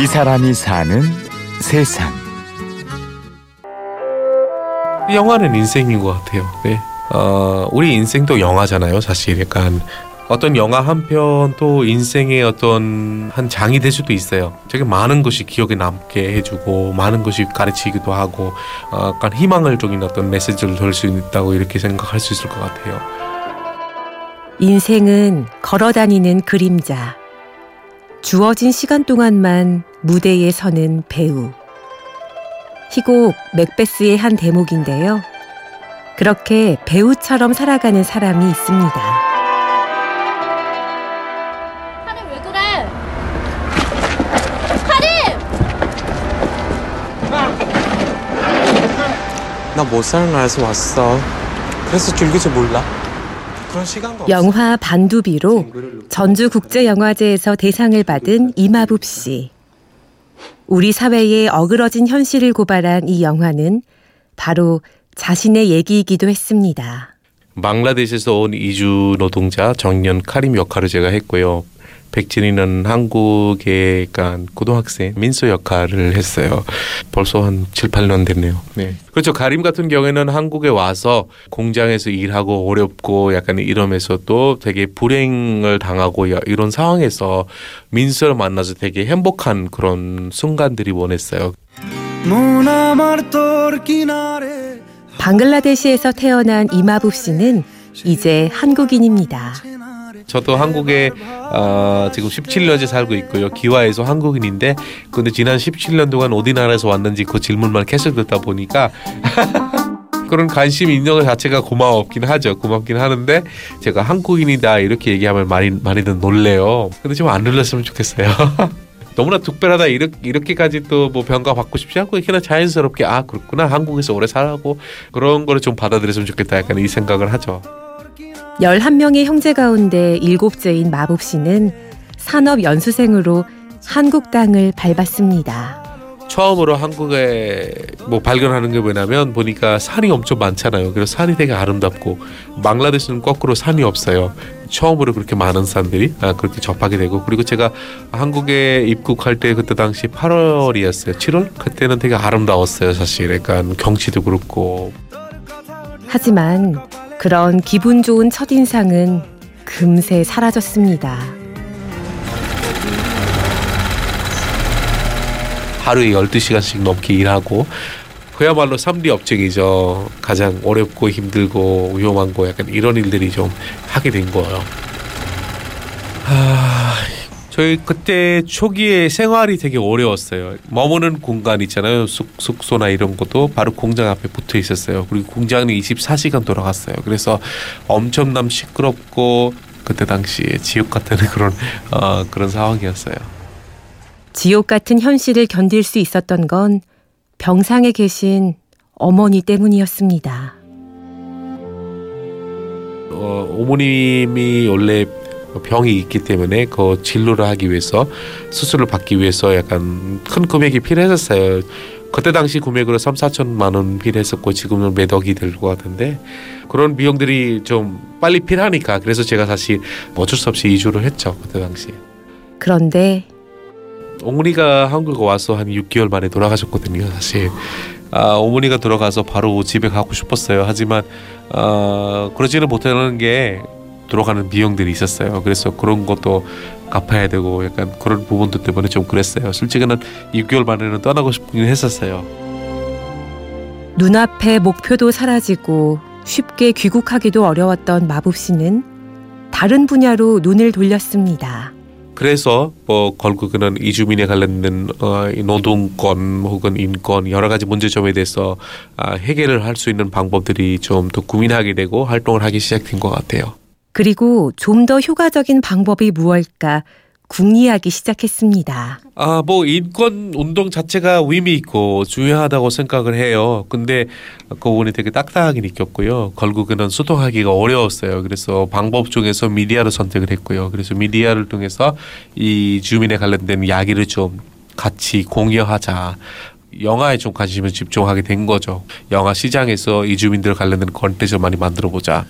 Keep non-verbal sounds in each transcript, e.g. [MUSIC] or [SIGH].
이 사람이 사는 세상. 영화는 인생인 것 같아요. 네. 어, 우리 인생도 영화잖아요. 사실 약간 어떤 영화 한 편도 인생의 어떤 한 장이 될 수도 있어요. 되게 많은 것이 기억에 남게 해주고 많은 것이 가르치기도 하고 어, 약간 희망을 적인 어떤 메시지를 줄 수 있다고 이렇게 생각할 수 있을 것 같아요. 인생은 걸어다니는 그림자. 주어진 시간 동안만 무대에 서는 배우. 희곡 맥베스의 한 대목인데요. 그렇게 배우처럼 살아가는 사람이 있습니다. 하림 왜 그래? 하림! 나 못 사는 나라에서 왔어. 그래서 줄 몰라. 영화 반두비로 전주국제영화제에서 대상을 받은 이마붓 씨. 우리 사회의 어그러진 현실을 고발한 이 영화는 바로 자신의 얘기이기도 했습니다. 방글라데시에서 온 이주 노동자 정년 카림 역할을 제가 했고요. 백진이는 한국의 약간 고등학생 민소 역할을 했어요. 벌써 한 7, 8년 됐네요. 네. 그렇죠. 가림 같은 경우에는 한국에 와서 공장에서 일하고 어렵고 약간 이러면서 또 되게 불행을 당하고 야- 이런 상황에서 민소를 만나서 되게 행복한 그런 순간들이 원했어요. 방글라데시에서 태어난 이마붓 씨는 이제 한국인입니다. 저도 한국에 어, 지금 17년째 살고 있고요. 기와에서 한국인인데 근데 지난 17년 동안 어디 나라에서 왔는지 그 질문만 계속 듣다 보니까 [LAUGHS] 그런 관심 있는 것 자체가 고마웠긴 하죠. 고맙긴 하는데 제가 한국인이다 이렇게 얘기하면 많이 많이들 놀래요. 근데 좀 안 놀랐으면 좋겠어요. [LAUGHS] 너무나 특별하다 이렇게 이렇게까지 또뭐 평가 받고 싶지 않고 그냥 자연스럽게 아 그렇구나 한국에서 오래 살고 그런 거를 좀 받아들였으면 좋겠다 약간 이 생각을 하죠. 11명의 형제 가운데 일곱째인 마법 씨는 산업 연수생으로 한국 땅을 밟았습니다. 처음으로 한국에 뭐 발견하는 게 뭐냐면 보니까 산이 엄청 많잖아요. 그래서 산이 되게 아름답고 방글라데시는 거꾸로 산이 없어요. 처음으로 그렇게 많은 산들이 아, 그렇게 접하게 되고 그리고 제가 한국에 입국할 때 그때 당시 8월이었어요. 7월 그때는 되게 아름다웠어요. 사실 약간 경치도 그렇고 하지만 그런 기분 좋은 첫인상은 금세 사라졌습니다. 하루에 12시간씩 넘게 일하고 그야말로 3D 업적이죠. 가장 어렵고 힘들고 위험한 거 약간 이런 일들이 좀 하게 된 거예요. 아, 저희 그때 초기에 생활이 되게 어려웠어요. 머무는 공간 있잖아요. 숙, 숙소나 이런 것도 바로 공장 앞에 붙어 있었어요. 그리고 공장이 24시간 돌아갔어요. 그래서 엄청난 시끄럽고 그때 당시에 지옥 같은 [LAUGHS] 그런 어, 그런 상황이었어요. 지옥 같은 현실을 견딜 수 있었던 건 병상에 계신 어머니 때문이었습니다. 어, 어머님이 원래 병이 있기 때문에 그 진료를 하기 위해서 수술을 받기 위해서 약간 큰 금액이 필요했었어요. 그때 당시 금액으로 3, 4천만 원 필요했었고 지금은 몇 억이 될 것 같은데 그런 비용들이 좀 빨리 필요하니까 그래서 제가 사실 어쩔 수 없이 이주를 했죠. 그때 당시. 그런데 어머니가 한국에 와서 한 6개월 만에 돌아가셨거든요, 사실. 아, 어머니가 돌아가서 바로 집에 가고 싶었어요. 하지만 아, 그러지는 못하는 게 들어가는 비용들이 있었어요. 그래서 그런 것도 갚아야 되고 약간 그런 부분들 때문에 좀 그랬어요. 솔직히는 6개월 만에는 떠나고 싶긴 했었어요. 눈앞에 목표도 사라지고 쉽게 귀국하기도 어려웠던 마법 씨는 다른 분야로 눈을 돌렸습니다. 그래서 뭐 결국에는 이주민에 관련된 어, 이 노동권 혹은 인권 여러 가지 문제점에 대해서 아, 해결을 할 수 있는 방법들이 좀 더 고민하게 되고 활동을 하기 시작된 것 같아요. 그리고 좀 더 효과적인 방법이 무엇일까 궁리하기 시작했습니다. 아, 뭐 인권 운동 자체가 의미 있고 중요하다고 생각을 해요. 근데 그 부분이 되게 딱딱하게 느꼈고요. 결국에는 소통하기가 어려웠어요. 그래서 방법 중에서 미디어를 선택을 했고요. 그래서 미디어를 통해서 이 주민에 관련된 이야기를 좀 같이 공유하자. 영화에 좀 관심을 집중하게 된 거죠. 영화 시장에서 이 주민들 관련된 컨텐츠를 많이 만들어 보자.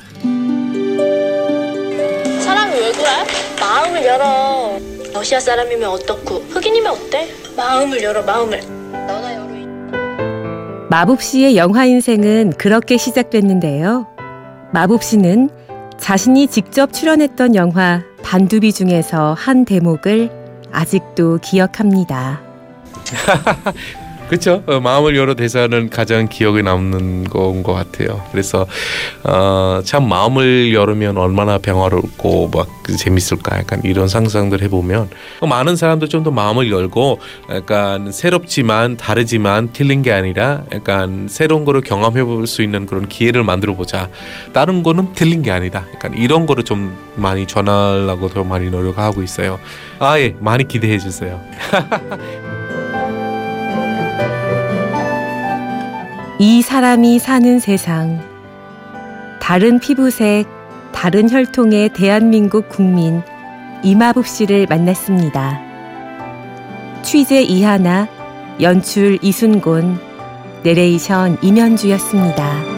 마음을 열어. 러시아 사람이면 어떻고 흑인이면 어때? 마음을 열어 마음을. 너나 열어. 마법 씨의 영화 인생은 그렇게 시작됐는데요. 마법 씨는 자신이 직접 출연했던 영화 반두비 중에서 한 대목을 아직도 기억합니다. [LAUGHS] 그렇죠. 어, 마음을 열어 대사는 가장 기억에 남는 건 것 같아요. 그래서 어, 참 마음을 열으면 얼마나 평화롭고 막 재밌을까 약간 이런 상상들 해보면 많은 사람들 좀 더 마음을 열고 약간 새롭지만 다르지만 틀린 게 아니라 약간 새로운 거를 경험해 볼 수 있는 그런 기회를 만들어 보자. 다른 거는 틀린 게 아니다. 약간 이런 거를 좀 많이 전하려고 더 많이 노력하고 있어요. 아 예, 많이 기대해 주세요. [LAUGHS] 이 사람이 사는 세상. 다른 피부색, 다른 혈통의 대한민국 국민 이마법 씨를 만났습니다. 취재 이하나, 연출 이순곤, 내레이션 임현주였습니다.